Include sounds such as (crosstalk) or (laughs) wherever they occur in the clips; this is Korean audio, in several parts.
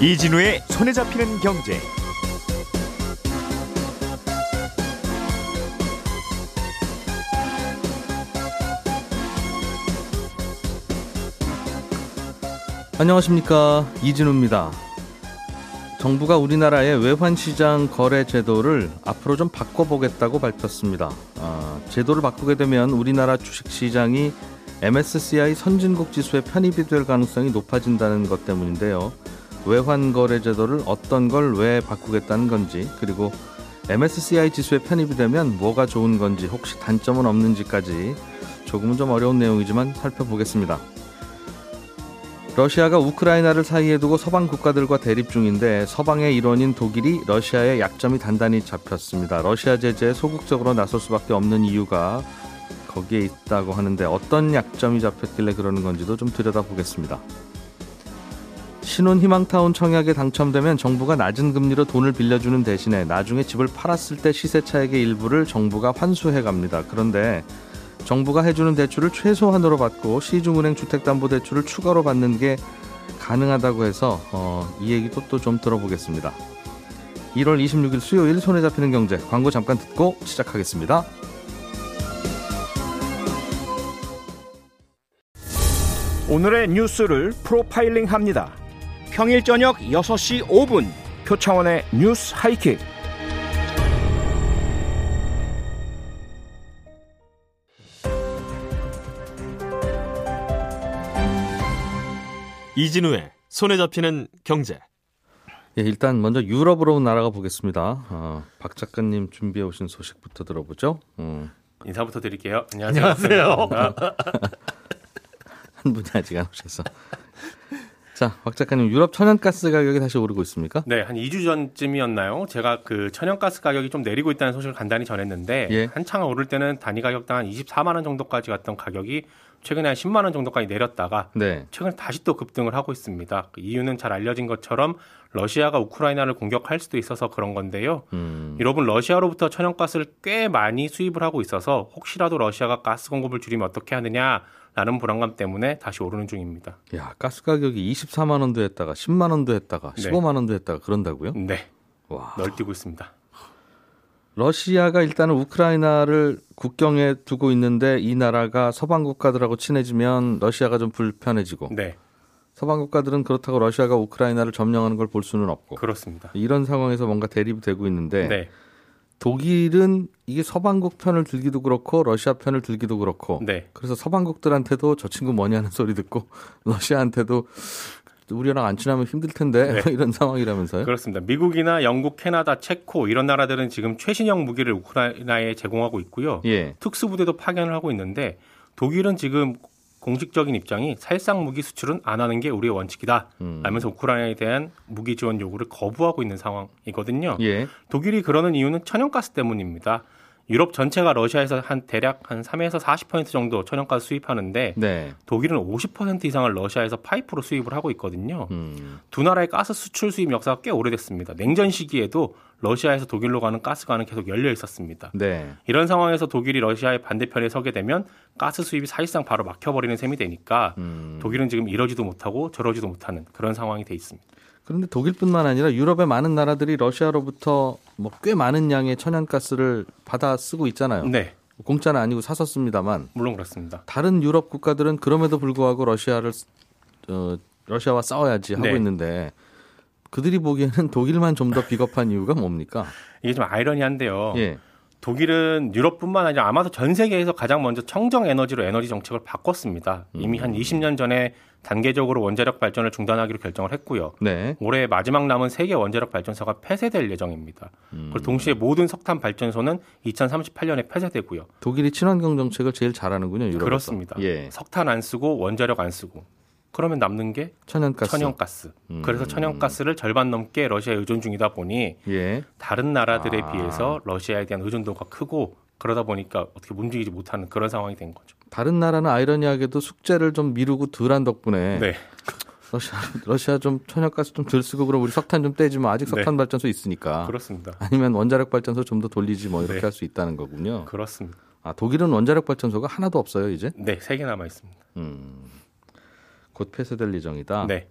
이진우의 손에 잡히는 경제. 안녕하십니까 이진우입니다. 정부가 우리나라의 외환시장 거래 제도를 앞으로 좀 바꿔보겠다고 밝혔습니다. 아, 제도를 바꾸게 되면 우리나라 주식시장이 MSCI 선진국 지수에 편입이 될 가능성이 높아진다는 것 때문인데요. 외환 거래 제도를 어떤 걸 왜 바꾸겠다는 건지 그리고 MSCI 지수에 편입이 되면 뭐가 좋은 건지 혹시 단점은 없는지까지 조금은 좀 어려운 내용이지만 살펴보겠습니다. 러시아가 우크라이나를 사이에 두고 서방 국가들과 대립 중인데 서방의 일원인 독일이 러시아의 약점이 단단히 잡혔습니다. 러시아 제재에 소극적으로 나설 수밖에 없는 이유가 거기에 있다고 하는데 어떤 약점이 잡혔길래 그러는 건지도 좀 들여다보겠습니다. 신혼 희망타운 청약에 당첨되면 정부가 낮은 금리로 돈을 빌려주는 대신에 나중에 집을 팔았을 때 시세 차익의 일부를 정부가 환수해 갑니다. 그런데 정부가 해주는 대출을 최소한으로 받고 시중은행 주택담보대출을 추가로 받는 게 가능하다고 해서 어, 이 얘기도 또 좀 들어보겠습니다. 1월 26일 수요일 손에 잡히는 경제 광고 잠깐 듣고 시작하겠습니다. 오늘의 뉴스를 프로파일링 합니다. 평일 저녁 6시 5분 표창원의 뉴스 하이킥. 이진우의 손에 잡히는 경제. 예, 일단 먼저 유럽으로 날아가 보겠습니다. 어, 박 작가님 준비해 오신 소식부터 들어보죠. 음, 인사부터 드릴게요. (laughs) 안녕하세요. 한 분이 아직 안 오셔서. 자, 박 작가님 유럽 천연가스 가격이 다시 오르고 있습니까? 네, 한 2주 전쯤이었나요? 제가 그 천연가스 가격이 좀 내리고 있다는 소식을 간단히 전했는데 예. 한창 오를 때는 단위 가격당 한 24만 원 정도까지 갔던 가격이 최근에 한 10만 원 정도까지 내렸다가 네. 최근 다시 또 급등을 하고 있습니다. 그 이유는 잘 알려진 것처럼 러시아가 우크라이나를 공격할 수도 있어서 그런 건데요. 음, 여러분 러시아로부터 천연가스를 꽤 많이 수입을 하고 있어서 혹시라도 러시아가 가스 공급을 줄이면 어떻게 하느냐 라는 불안감 때문에 다시 오르는 중입니다. 야, 가스 가격이 24만 원도 했다가 10만 원도 했다가 네. 15만 원도 했다가 그런다고요? 네, 와. 널뛰고 있습니다. 러시아가 일단은 우크라이나를 국경에 두고 있는데 이 나라가 서방 국가들하고 친해지면 러시아가 좀 불편해지고 네, 서방 국가들은 그렇다고 러시아가 우크라이나를 점령하는 걸 볼 수는 없고 그렇습니다. 이런 상황에서 뭔가 대립이 되고 있는데 네, 독일은 이게 서방국 편을 들기도 그렇고 러시아 편을 들기도 그렇고 네. 그래서 서방국들한테도 저 친구 뭐냐는 소리 듣고 (laughs) 러시아한테도 우리랑 안 친하면 힘들 텐데 네. 뭐 (laughs) 이런 상황이라면서요? 그렇습니다. 미국이나 영국, 캐나다, 체코 이런 나라들은 지금 최신형 무기를 우크라이나에 제공하고 있고요. 예. 특수부대도 파견을 하고 있는데 독일은 지금 공식적인 입장이 살상 무기 수출은 안 하는 게 우리의 원칙이다. 음. 라면서 우크라이나에 대한 무기 지원 요구를 거부하고 있는 상황이거든요. 예. 독일이 그러는 이유는 천연가스 때문입니다. 유럽 전체가 러시아에서 한 대략 한 3에서 40% 정도 천연가스 수입하는데 네. 독일은 50% 이상을 러시아에서 파이프로 수입을 하고 있거든요. 음. 두 나라의 가스 수출 수입 역사가 꽤 오래됐습니다. 냉전 시기에도 러시아에서 독일로 가는 가스관은 계속 열려 있었습니다. 네. 이런 상황에서 독일이 러시아의 반대편에 서게 되면 가스 수입이 사실상 바로 막혀버리는 셈이 되니까 음. 독일은 지금 이러지도 못하고 저러지도 못하는 그런 상황이 돼 있습니다. 그런데 독일뿐만 아니라 유럽의 많은 나라들이 러시아로부터 뭐 꽤 많은 양의 천연가스를 받아 쓰고 있잖아요. 네, 공짜는 아니고 사서 씁니다만 물론 그렇습니다. 다른 유럽 국가들은 그럼에도 불구하고 러시아를 어, 러시아와 싸워야지 하고 네. 있는데 그들이 보기에는 독일만 좀 더 비겁한 이유가 뭡니까? 이게 좀 아이러니한데요. 예. 독일은 유럽뿐만 아니라 아마도 전 세계에서 가장 먼저 청정 에너지로 에너지 정책을 바꿨습니다. 이미 한 20년 전에 단계적으로 원자력 발전을 중단하기로 결정을 했고요. 네. 올해 마지막 남은 세계 원자력 발전소가 폐쇄될 예정입니다. 음. 그리고 동시에 모든 석탄 발전소는 2038년에 폐쇄되고요. 독일이 친환경 정책을 제일 잘하는군요. 유럽에서. 그렇습니다. 예. 석탄 안 쓰고 원자력 안 쓰고 그러면 남는 게 천연가스. 천연가스. 음. 그래서 천연가스를 절반 넘게 러시아에 의존 중이다 보니 예. 다른 나라들에 아. 비해서 러시아에 대한 의존도가 크고 그러다 보니까 어떻게 움직이지 못하는 그런 상황이 된 거죠. 다른 나라는 아이러니하게도 숙제를 좀 미루고 덜한 덕분에 네. 러시아 러시아 좀 천연가스 좀 덜 쓰고 그럼 우리 석탄 좀 떼지만 아직 석탄 발전소 있으니까 그렇습니다. 아니면 원자력 발전소 좀 더 돌리지 뭐 이렇게 네. 할수 있다는 거군요. 그렇습니다. 아 독일은 원자력 발전소가 하나도 없어요 이제. 네, 세 개 남아 있습니다. 음. 곧 폐쇄될 예정이다. 네.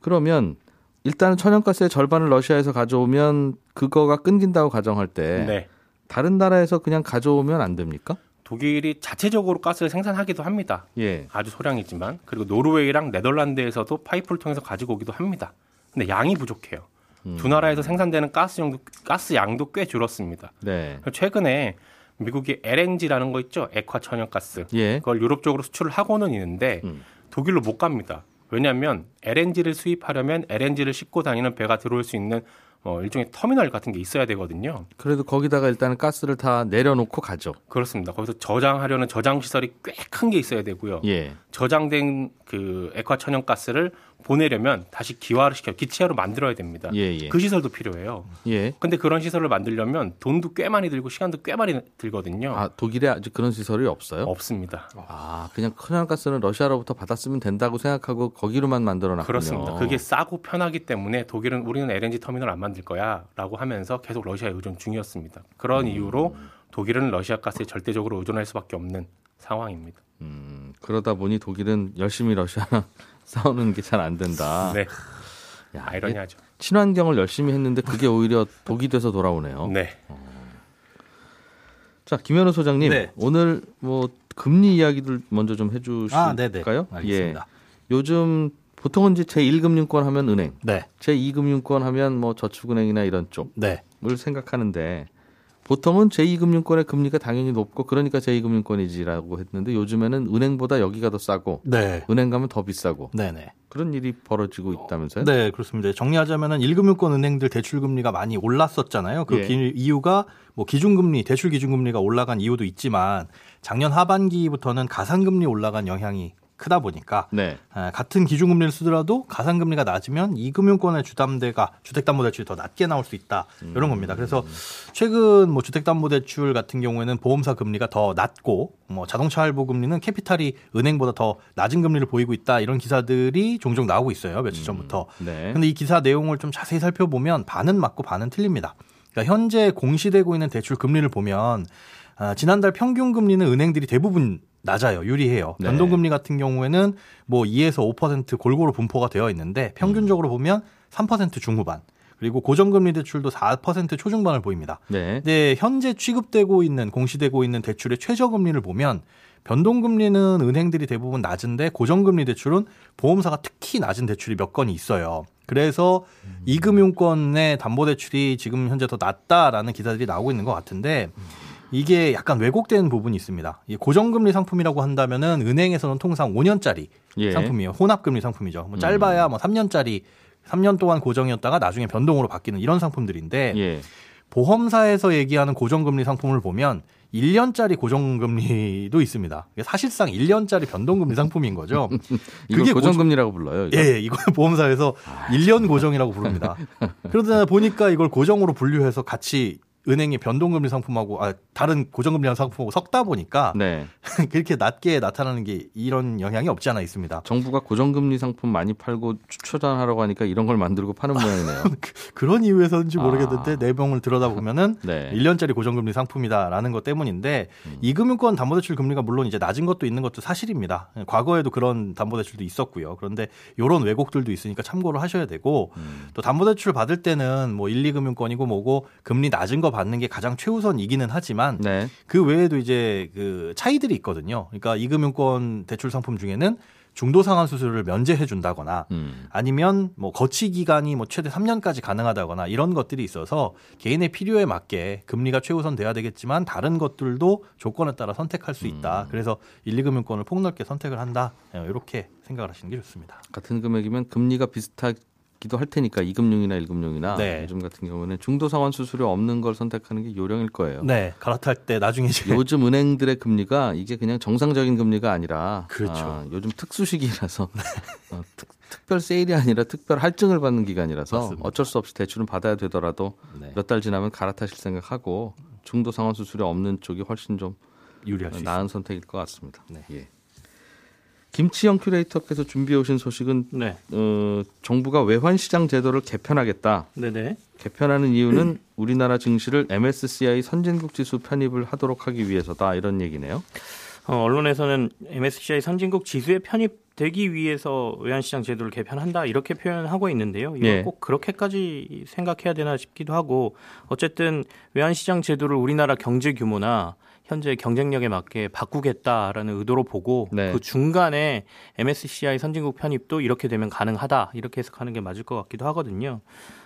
그러면 일단 천연가스의 절반을 러시아에서 가져오면 그거가 끊긴다고 가정할 때 네. 다른 나라에서 그냥 가져오면 안 됩니까? 독일이 자체적으로 가스를 생산하기도 합니다. 예. 아주 소량이지만 그리고 노르웨이랑 네덜란드에서도 파이프를 통해서 가지고 오기도 합니다. 근데 양이 부족해요. 음. 두 나라에서 생산되는 가스 양도 가스 양도 꽤 줄었습니다. 네. 최근에 미국이 LNG라는 거 있죠? 액화 천연가스. 예. 그걸 유럽 쪽으로 수출을 하고는 있는데 음. 독일로 못 갑니다. 왜냐하면 LNG를 수입하려면 LNG를 싣고 다니는 배가 들어올 수 있는 어, 일종의 터미널 같은 게 있어야 되거든요. 그래도 거기다가 일단은 가스를 다 내려놓고 가죠. 그렇습니다. 거기서 저장하려는 저장 시설이 꽤 큰 게 있어야 되고요. 예. 저장된 그 액화 천연가스를 보내려면 다시 기화를 시켜 기체로 만들어야 됩니다. 예, 예. 그 시설도 필요해요. 예. 근데 그런 시설을 만들려면 돈도 꽤 많이 들고 시간도 꽤 많이 들거든요. 아, 독일에 아직 그런 시설이 없어요? 없습니다. 아, 그냥 천연가스는 러시아로부터 받았으면 된다고 생각하고 거기로만 만들어 놨군요. 그렇습니다. 그게 싸고 편하기 때문에 독일은 우리는 LNG 터미널 안 만들 거야라고 하면서 계속 러시아에 의존 중이었습니다. 그런 이유로 독일은 러시아 가스에 절대적으로 의존할 수밖에 없는 상황입니다. 음, 그러다 보니 독일은 열심히 러시아랑 싸우는 게 잘 안 된다. 네, 야, 아이러니하죠. 친환경을 열심히 했는데 그게 오히려 독이 돼서 돌아오네요. 네, 자, 김현우 소장님, 네. 오늘 뭐 금리 이야기들 먼저 좀 해주실까요? 아, 네네. 알겠습니다. 예. 요즘 보통은 이제 제1금융권 하면 은행, 네, 제2금융권 하면 뭐 저축은행이나 이런 쪽을 네, 생각하는데 보통은 제2금융권의 금리가 당연히 높고 그러니까 제2금융권이지라고 했는데 요즘에는 은행보다 여기가 더 싸고 네, 은행 가면 더 비싸고 네, 네. 그런 일이 벌어지고 있다면서요? 네, 그렇습니다. 정리하자면은 1금융권 은행들 대출 금리가 많이 올랐었잖아요. 그 예. 기- 이유가 뭐 기준금리, 대출 기준금리가 올라간 이유도 있지만 작년 하반기부터는 가상금리 올라간 영향이 크다 보니까 네. 아, 같은 기준금리를 쓰더라도 가상금리가 낮으면 이 금융권의 주담대가 주택담보대출이 더 낮게 나올 수 있다 이런 겁니다. 그래서 최근 뭐 주택담보대출 같은 경우에는 보험사 금리가 더 낮고 뭐 자동차 할부 금리는 캐피탈이 은행보다 더 낮은 금리를 보이고 있다 이런 기사들이 종종 나오고 있어요 며칠 전부터. 네. 근데 이 기사 내용을 좀 자세히 살펴보면 반은 맞고 반은 틀립니다. 그러니까 현재 공시되고 있는 대출 금리를 보면 아, 지난달 평균 금리는 은행들이 대부분 낮아요. 유리해요. 네. 변동금리 같은 경우에는 뭐 2에서 5% 골고루 분포가 되어 있는데 평균적으로 보면 3% 중후반. 그리고 고정금리 대출도 4% 초중반을 보입니다. 네. 근데 현재 취급되고 있는 공시되고 있는 대출의 최저금리를 보면 변동금리는 은행들이 대부분 낮은데 고정금리 대출은 보험사가 특히 낮은 대출이 몇 건이 있어요. 그래서 이금융권의 담보대출이 지금 현재 더 낮다라는 기사들이 나오고 있는 것 같은데 이게 약간 왜곡된 부분이 있습니다. 이 고정금리 상품이라고 한다면은 은행에서는 통상 5년짜리 예. 상품이에요. 혼합금리 상품이죠. 뭐 짧아야 뭐 3년짜리 3년 동안 고정이었다가 나중에 변동으로 바뀌는 이런 상품들인데 예. 보험사에서 얘기하는 고정금리 상품을 보면 1년짜리 고정금리도 있습니다. 사실상 1년짜리 변동금리 상품인 거죠. (laughs) 그게 고정금리라고 불러요. 이거? 예, 이걸 보험사에서 1년 고정이라고 부릅니다. 그러다 보니까 이걸 고정으로 분류해서 같이 은행의 변동금리 상품하고 아, 다른 고정금리한 상품하고 섞다 보니까 네. (laughs) 그렇게 낮게 나타나는 게 이런 영향이 없지 않아 있습니다. 정부가 고정금리 상품 많이 팔고 추천하라고 하니까 이런 걸 만들고 파는 모양이네요. (laughs) 그런 이유에서인지 모르겠는데 아. 내용을 들여다 보면은 (laughs) 네. 1년짜리 고정금리 상품이다라는 것 때문인데 이금융권 담보대출 금리가 물론 이제 낮은 것도 있는 것도 사실입니다. 과거에도 그런 담보대출도 있었고요. 그런데 이런 왜곡들도 있으니까 참고를 하셔야 되고 또 담보대출 받을 때는 뭐 1, 2금융권이고 뭐고 금리 낮은 거 받는 게 가장 최우선이기는 하지만 네. 그 외에도 이제 그 차이들이 있거든요. 그러니까 이금융권 대출 상품 중에는 중도 상환 수수료를 면제해 준다거나 음. 아니면 뭐 거치 기간이 뭐 최대 3년까지 가능하다거나 이런 것들이 있어서 개인의 필요에 맞게 금리가 최우선 돼야 되겠지만 다른 것들도 조건에 따라 선택할 수 있다. 그래서 1, 2금융권을 폭넓게 선택을 한다. 예, 이렇게 생각을 하시는 게 좋습니다. 같은 금액이면 금리가 비슷하 기도 할 테니까 이금융이나 일금융이나 네. 요즘 같은 경우는 중도 상환 수수료 없는 걸 선택하는 게 요령일 거예요. 네, 갈아탈 때 나중에 이제 (laughs) 요즘 은행들의 금리가 이게 그냥 정상적인 금리가 아니라 그렇죠. 아, 요즘 특수 시기라서 (laughs) 어, 특, 특별 세일이 아니라 특별 할증을 받는 기간이라서 맞습니다. 어쩔 수 없이 대출은 받아야 되더라도 네, 몇달 지나면 갈아타실 생각하고 중도 상환 수수료 없는 쪽이 훨씬 좀 유리할. 나은 선택일 것 같습니다. 네. 예. 김치영 큐레이터께서 준비해 오신 소식은 네, 어, 정부가 외환 시장 제도를 개편하겠다. 네네. 개편하는 이유는 우리나라 증시를 MSCI 선진국 지수 편입을 하도록 하기 위해서다 이런 얘기네요. 어, 언론에서는 MSCI 선진국 지수에 편입되기 위해서 외환시장 제도를 개편한다 이렇게 표현하고 있는데요. 이거 예. 꼭 그렇게까지 생각해야 되나 싶기도 하고 어쨌든 외환시장 제도를 우리나라 경제 규모나 현재 경쟁력에 맞게 바꾸겠다라는 의도로 보고 네. 그 중간에 MSCI 선진국 편입도 이렇게 되면 가능하다 이렇게 해석하는 게 맞을 것 같기도 하거든요.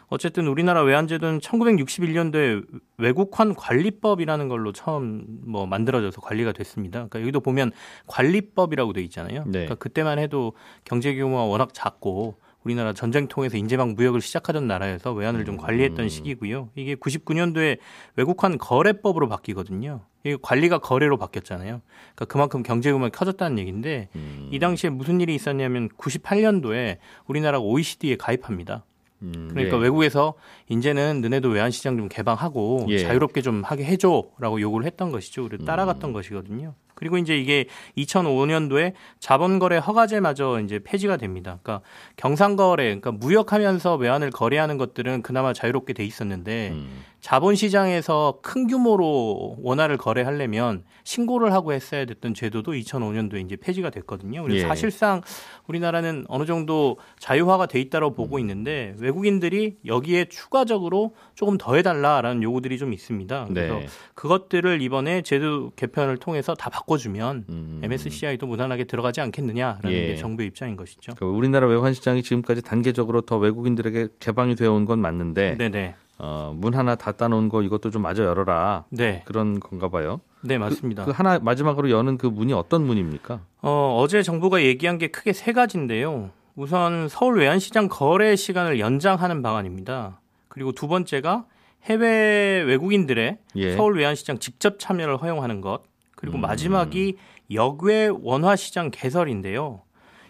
어쨌든 우리나라 외환제도는 1961년도에 외국환 관리법이라는 걸로 처음 뭐 만들어져서 관리가 됐습니다. 그러니까 여기도 보면 관리법이라고 돼 있잖아요. 네. 그러니까 그때만 해도 경제 규모가 워낙 작고 우리나라 전쟁 통해서 인제막 무역을 시작하던 나라여서 외환을 좀 관리했던 음. 시기고요. 이게 99년도에 외국환 거래법으로 바뀌거든요. 이게 관리가 거래로 바뀌었잖아요. 그러니까 그만큼 경제 규모가 커졌다는 얘기인데 음. 이 당시에 무슨 일이 있었냐면 98년도에 우리나라가 OECD에 가입합니다. 음, 그러니까 예. 외국에서 이제는 너네도 외환 시장 좀 개방하고 예. 자유롭게 좀 하게 해줘라고 요구를 했던 것이죠. 음. 따라갔던 것이거든요. 그리고 이제 이게 2005년도에 자본거래 허가제마저 이제 폐지가 됩니다. 그러니까 경상거래, 그러니까 무역하면서 외환을 거래하는 것들은 그나마 자유롭게 돼 있었는데 음. 자본시장에서 큰 규모로 원화를 거래하려면 신고를 하고 했어야 됐던 제도도 2005년도에 이제 폐지가 됐거든요. 그래서 예. 사실상 우리나라는 어느 정도 자유화가 돼 있다고 보고 있는데 외국인들이 여기에 추가적으로 조금 더 해달라라는 요구들이 좀 있습니다. 그래서 네. 그것들을 이번에 제도 개편을 통해서 다 바꿔주면 음. MSCI도 무난하게 들어가지 않겠느냐라는 예. 게 정부의 입장인 것이죠. 그 우리나라 외환 시장이 지금까지 단계적으로 더 외국인들에게 개방이 되어 온 건 맞는데 네네. 어, 문 하나 닫아 놓은 거 이것도 좀 마저 열어라. 네. 그런 건가 봐요. 네, 맞습니다. 그 하나 마지막으로 여는 그 문이 어떤 문입니까? 어, 어제 정부가 얘기한 게 크게 세 가지인데요. 우선 서울 외환시장 거래 시간을 연장하는 방안입니다. 그리고 두 번째가 해외 외국인들의 예. 서울 외환시장 직접 참여를 허용하는 것. 그리고 음. 마지막이 역외 원화시장 개설인데요.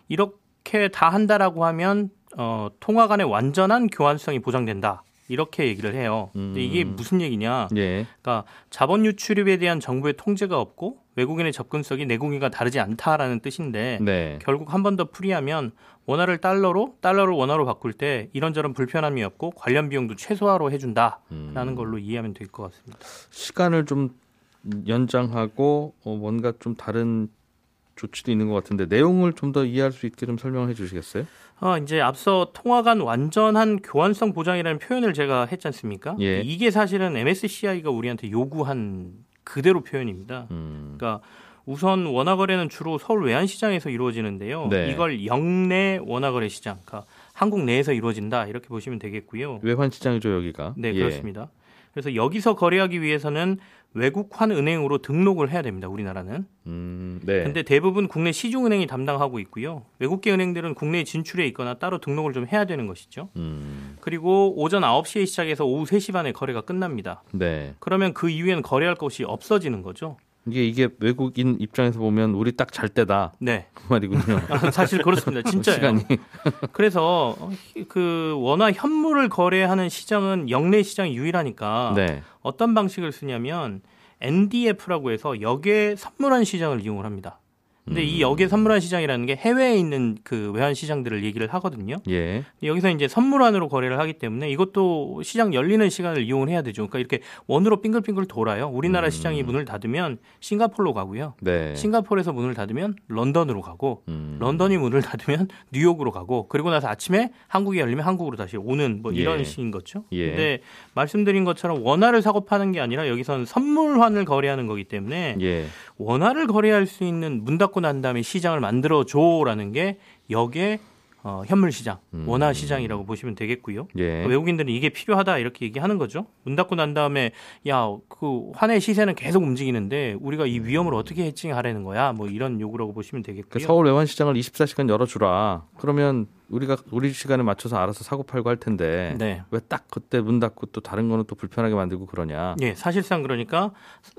이렇게 다 한다라고 하면 어, 통화 간의 완전한 교환성이 보장된다. 이렇게 얘기를 해요. 근데 이게 음. 무슨 얘기냐? 예. 그러니까 자본 유출입에 대한 정부의 통제가 없고 외국인의 접근성이 내국인과 다르지 않다라는 뜻인데 네. 결국 한 번 더 풀이하면 원화를 달러로 달러를 원화로 바꿀 때 이런저런 불편함이 없고 관련 비용도 최소화로 해준다라는 음. 걸로 이해하면 될 것 같습니다. 시간을 좀 연장하고 어, 뭔가 좀 다른 조치도 있는 것 같은데 내용을 좀 더 이해할 수 있게 좀 설명해 주시겠어요? 아, 이제 앞서 통화 간 완전한 교환성 보장이라는 표현을 제가 했지 않습니까? 예. 이게 사실은 MSCI가 우리한테 요구한 그대로 표현입니다. 음. 그러니까 우선 원화 거래는 주로 서울 외환 시장에서 이루어지는데요. 네. 이걸 영내 원화 거래 시장, 그러니까 한국 내에서 이루어진다 이렇게 보시면 되겠고요. 외환 시장이죠 여기가. 네, 예. 그렇습니다. 그래서 여기서 거래하기 위해서는 외국환 은행으로 등록을 해야 됩니다. 우리나라는. 음, 네. 근데 대부분 국내 시중은행이 담당하고 있고요. 외국계 은행들은 국내에 진출해 있거나 따로 등록을 좀 해야 되는 것이죠. 음, 그리고 오전 9시에 시작해서 오후 3시 반에 거래가 끝납니다. 네. 그러면 그 이후에는 거래할 것이 없어지는 거죠. 이게 이게 외국인 입장에서 보면 우리 딱 잘 때다 네. 그 말이군요. 사실 그렇습니다. (laughs) 진짜요. 시간이. 그래서 어, 그 원화 현물을 거래하는 시장은 영내 시장이 유일하니까 네. 어떤 방식을 쓰냐면 NDF라고 해서 역외 선물환 시장을 이용을 합니다. 근데 이 역외 선물환 시장이라는 게 해외에 있는 그 외환 시장들을 얘기를 하거든요. 예. 여기서 이제 선물환으로 거래를 하기 때문에 이것도 시장 열리는 시간을 이용을 해야 되죠. 그러니까 이렇게 원으로 빙글빙글 돌아요. 우리나라 음. 시장이 문을 닫으면 싱가폴로 가고요. 네. 싱가폴에서 문을 닫으면 런던으로 가고 음. 런던이 문을 닫으면 (laughs) 뉴욕으로 가고 그리고 나서 아침에 한국이 열리면 한국으로 다시 오는 뭐 이런 예. 식인 거죠. 예. 근데 말씀드린 것처럼 원화를 사고 파는 게 아니라 여기선 선물환을 거래하는 거기 때문에 예. 원화를 거래할 수 있는 문 닫고 난 다음에 시장을 만들어 줘라는 게 역의 어, 현물 시장, 음. 원화 시장이라고 보시면 되겠고요. 예. 외국인들은 이게 필요하다 이렇게 얘기하는 거죠. 문 닫고 난 다음에 야 그 환의 시세는 계속 움직이는데 우리가 이 위험을 어떻게 해칭하라는 거야? 뭐 이런 요구라고 보시면 그 되겠고요. 서울 외환 시장을 24시간 열어주라. 그러면 우리가 우리 시간에 맞춰서 알아서 사고 팔고 할 텐데 네. 왜딱 그때 문 닫고 또 다른 거는 또 불편하게 만들고 그러냐? 예, 사실상 그러니까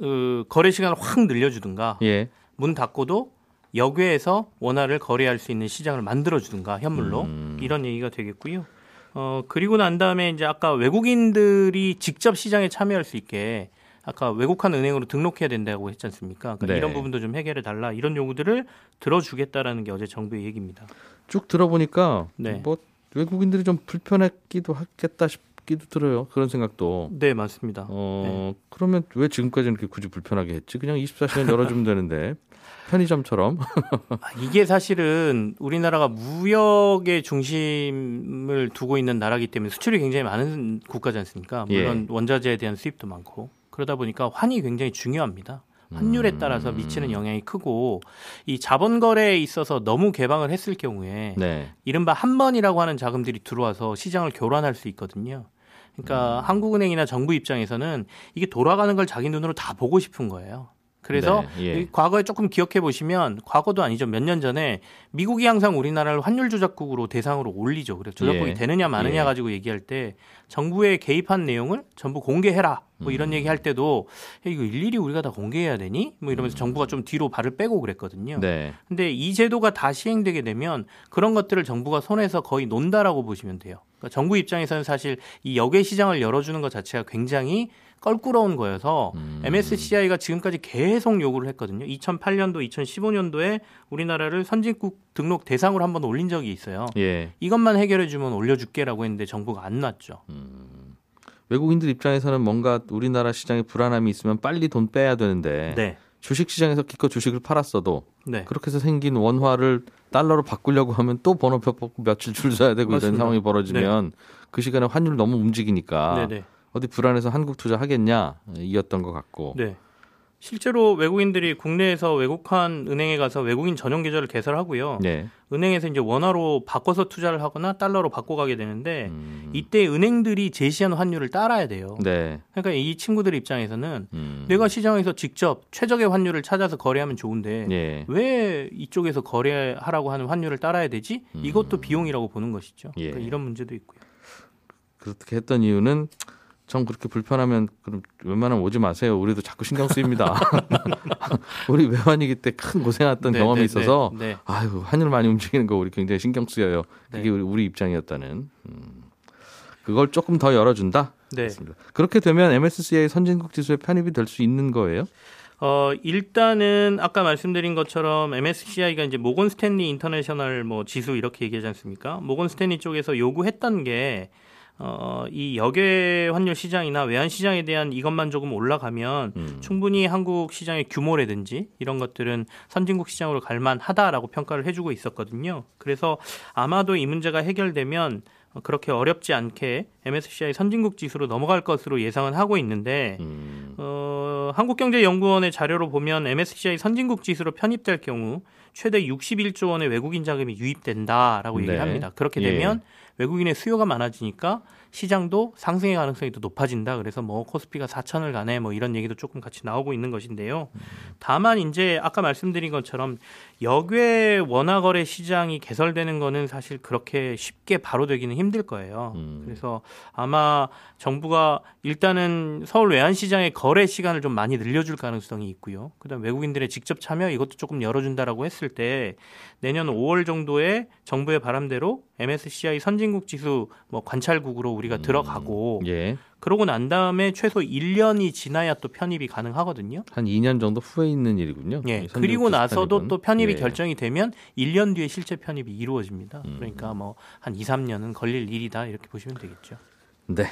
어, 거래 시간을 확 늘려주든가 예. 문 닫고도 역외에서 원화를 거래할 수 있는 시장을 만들어 주든가 현물로 음. 이런 얘기가 되겠고요. 어 그리고 난 다음에 이제 아까 외국인들이 직접 시장에 참여할 수 있게 아까 외국한 은행으로 등록해야 된다고 했지 않습니까? 그러니까 네. 이런 부분도 좀 해결해 달라 이런 요구들을 들어주겠다라는 게 어제 정부의 얘기입니다. 쭉 들어보니까 네. 뭐 외국인들이 좀 불편했기도 하겠다 싶 싶기도 들어요. 그런 생각도. 네, 맞습니다. 어, 그러면 왜 지금까지는 이렇게 굳이 불편하게 했지? 그냥 24시간 열어주면 (laughs) 되는데. 편의점처럼. (laughs) 아, 이게 사실은 우리나라가 무역의 중심을 두고 있는 나라기 때문에 수출이 굉장히 많은 국가지 않습니까? 물론 예. 원자재에 대한 수입도 많고 그러다 보니까 환이 굉장히 중요합니다. 환율에 음. 따라서 미치는 영향이 크고 이 자본 거래에 있어서 너무 개방을 했을 경우에 네. 이른바 한 번이라고 하는 자금들이 들어와서 시장을 교란할 수 있거든요. 그러니까 한국은행이나 정부 입장에서는 이게 돌아가는 걸 자기 눈으로 다 보고 싶은 거예요. 그래서 네, 예. 이 과거에 조금 기억해 보시면 과거도 아니죠 몇 년 전에 미국이 항상 우리나라를 환율 조작국으로 대상으로 올리죠. 그래서 조작국이 예. 되느냐 마느냐 예. 가지고 얘기할 때 정부에 개입한 내용을 전부 공개해라. 뭐 음. 이런 얘기 할 때도 야, 이거 일일이 우리가 다 공개해야 되니? 뭐 이러면서 음. 정부가 좀 뒤로 발을 빼고 그랬거든요. 네. 근데 이 제도가 다 시행되게 되면 그런 것들을 정부가 손에서 거의 논다라고 보시면 돼요. 그러니까 정부 입장에서는 사실 이 역외 시장을 열어주는 것 자체가 굉장히 껄끄러운 거여서 음. MSCI가 지금까지 계속 요구를 했거든요. 2008년도, 2015년도에 우리나라를 선진국 등록 대상으로 한번 올린 적이 있어요. 예. 이것만 해결해 주면 올려줄게라고 했는데 정부가 안 놨죠. 외국인들 입장에서는 뭔가 우리나라 시장에 불안함이 있으면 빨리 돈 빼야 되는데 네, 주식 시장에서 기껏 주식을 팔았어도 네, 그렇게 해서 생긴 원화를 달러로 바꾸려고 하면 또 번호표 뽑고 며칠 줄 서야 되고 이런 맞습니다. 상황이 벌어지면 그 시간에 환율 너무 움직이니까 네, 네. 어디 불안해서 한국 투자하겠냐 이었던 것 같고 네. 실제로 외국인들이 국내에서 외국환 은행에 가서 외국인 전용 계좌를 개설하고요. 네. 은행에서 이제 원화로 바꿔서 투자를 하거나 달러로 바꿔가게 되는데 음, 이때 은행들이 제시한 환율을 따라야 돼요. 네. 그러니까 이 친구들 입장에서는 음, 내가 시장에서 직접 최적의 환율을 찾아서 거래하면 좋은데 예. 왜 이쪽에서 거래하라고 하는 환율을 따라야 되지? 이것도 비용이라고 보는 것이죠. 음. 예. 그러니까 이런 문제도 있고요. 그렇게 했던 이유는 전 그렇게 불편하면 그럼 웬만하면 오지 마세요. 우리도 자꾸 신경 쓰입니다. (laughs) 우리 외환위기 때 큰 고생했던 네, 경험이 네, 있어서 네, 네. 아유 환율 많이 움직이는 거 우리 굉장히 신경 쓰여요. 그게 네. 우리, 우리 입장이었다는. 음. 그걸 조금 더 열어준다. 네. 그렇습니다. 그렇게 되면 MSCI 선진국 지수에 편입이 될 수 있는 거예요? 어, 일단은 아까 말씀드린 것처럼 MSCI가 이제 모건 스탠리 인터내셔널 뭐 지수 이렇게 얘기하지 않습니까? 모건 스탠리 쪽에서 요구했던 게 어, 이 역외 환율 시장이나 외환 시장에 대한 이것만 조금 올라가면 음. 충분히 한국 시장의 규모라든지 이런 것들은 선진국 시장으로 갈 만하다라고 평가를 해주고 있었거든요. 그래서 아마도 이 문제가 해결되면 어, 그렇게 어렵지 않게 MSCI 선진국 지수로 넘어갈 것으로 예상은 하고 있는데 음. 어, 한국경제연구원의 자료로 보면 MSCI 선진국 지수로 편입될 경우 최대 61조 원의 외국인 자금이 유입된다라고 얘기를 네. 합니다. 그렇게 예. 되면 외국인의 수요가 많아지니까 시장도 상승의 가능성이 더 높아진다. 그래서 뭐 코스피가 4천을 가네 뭐 이런 얘기도 조금 같이 나오고 있는 것인데요. 다만 이제 아까 말씀드린 것처럼 역외 원화 거래 시장이 개설되는 거는 사실 그렇게 쉽게 바로 되기는 힘들 거예요. 음. 그래서 아마 정부가 일단은 서울 외환 시장의 거래 시간을 좀 많이 늘려줄 가능성이 있고요. 그다음 외국인들의 직접 참여 이것도 조금 열어준다라고 했을 때 내년 5월 정도에 정부의 바람대로 MSCI 선진국 지수 뭐 관찰국으로 우리가 들어가고 예. 그러고 난 다음에 최소 1년이 지나야 또 편입이 가능하거든요. 한 2년 정도 후에 있는 일이군요. 예. 그리고 나서도. 또 편입이 예. 결정이 되면 1년 뒤에 실제 편입이 이루어집니다. 음. 그러니까 뭐 한 2, 3년은 걸릴 일이다 이렇게 보시면 되겠죠. 네.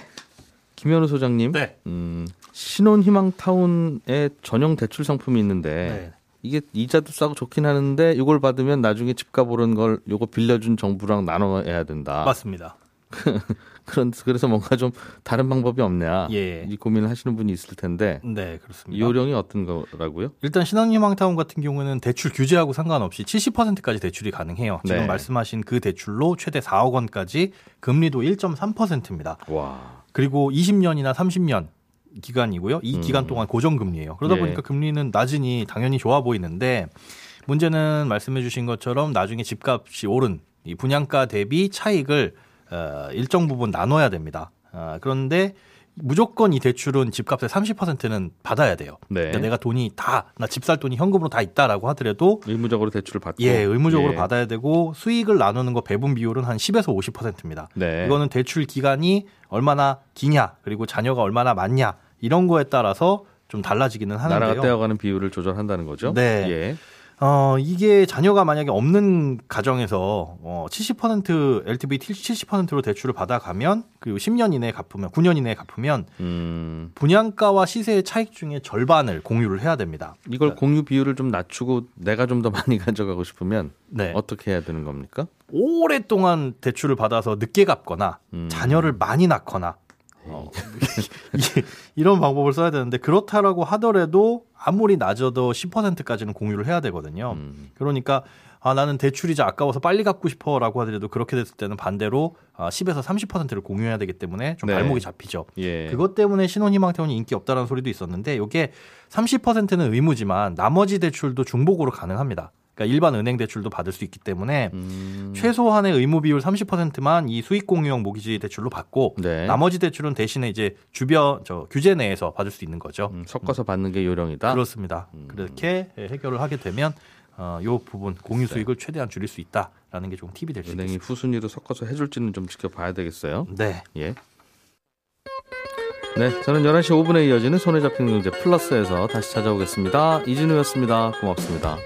김현우 소장님. 네. 음, 신혼희망타운의 전용 대출 상품이 있는데 네. 이게 이자도 싸고 좋긴 하는데 이걸 받으면 나중에 집값 오른 걸 요거 빌려준 정부랑 나눠야 된다. 맞습니다. (laughs) 그런 그래서 뭔가 좀 다른 방법이 없냐 예. 이 고민을 하시는 분이 있을 텐데 네, 그렇습니다. 이 요령이 어떤 거라고요? 일단 신한희망타운 같은 경우는 대출 규제하고 상관없이 70%까지 대출이 가능해요. 지금 네. 말씀하신 그 대출로 최대 4억 원까지 금리도 1.3%입니다. 와. 그리고 20년이나 30년 기간이고요. 이 음. 기간 동안 고정금리예요. 그러다 예. 보니까 금리는 낮으니 당연히 좋아 보이는데 문제는 말씀해 주신 것처럼 나중에 집값이 오른 이 분양가 대비 차익을 어, 일정 부분 나눠야 됩니다. 어, 그런데 무조건 이 대출은 집값의 30%는 받아야 돼요. 네. 그러니까 내가 돈이 다 나 집 살 돈이 현금으로 다 있다라고 하더라도 의무적으로 대출을 받고 예, 의무적으로 예. 받아야 되고 수익을 나누는 거 배분 비율은 한 10에서 50%입니다. 네. 이거는 대출 기간이 얼마나 기냐, 그리고 자녀가 얼마나 많냐 이런 거에 따라서 좀 달라지기는 나라가 하는데요. 떼어가는 비율을 조절한다는 거죠. 네. 예. 어, 이게 자녀가 만약에 없는 가정에서 어, 70% LTV 70%로 대출을 받아가면 그리고 10년 이내에 갚으면 9년 이내에 갚으면 음, 분양가와 시세의 차익 중에 절반을 공유를 해야 됩니다. 이걸 공유 비율을 좀 낮추고 내가 좀 더 많이 (laughs) 가져가고 싶으면 네. 어떻게 해야 되는 겁니까? 오랫동안 대출을 받아서 늦게 갚거나 음. 자녀를 많이 낳거나 어, 이- (laughs) 이런 방법을 써야 되는데 그렇다라고 하더라도 아무리 낮아도 10%까지는 공유를 해야 되거든요. 음, 그러니까 아 나는 대출이자 아까워서 빨리 갚고 싶어라고 하더라도 그렇게 됐을 때는 반대로 아, 10에서 30%를 공유해야 되기 때문에 좀 네. 발목이 잡히죠. 예. 그것 때문에 신혼희망 태원이 인기 없다는 소리도 있었는데 이게 30%는 의무지만 나머지 대출도 중복으로 가능합니다. 그러니까 일반 은행 대출도 받을 수 있기 때문에 음, 최소한의 의무 비율 30%만 이 수익 공유형 모기지 대출로 받고 네. 나머지 대출은 대신에 이제 주변 저 규제 내에서 받을 수 있는 거죠. 음, 섞어서 받는 게 요령이다. 그렇습니다. 음. 그렇게 해결을 하게 되면 어, 요 부분 공유 수익을 최대한 줄일 수 있다라는 게 좀 팁이 될수 은행이 있습니다. 후순위로 섞어서 해줄지는 좀 지켜봐야 되겠어요. 네. 예. 네, 저는 11시 5분에 이어지는 손에 잡히는 경제 플러스에서 다시 찾아오겠습니다. 이진우였습니다. 고맙습니다.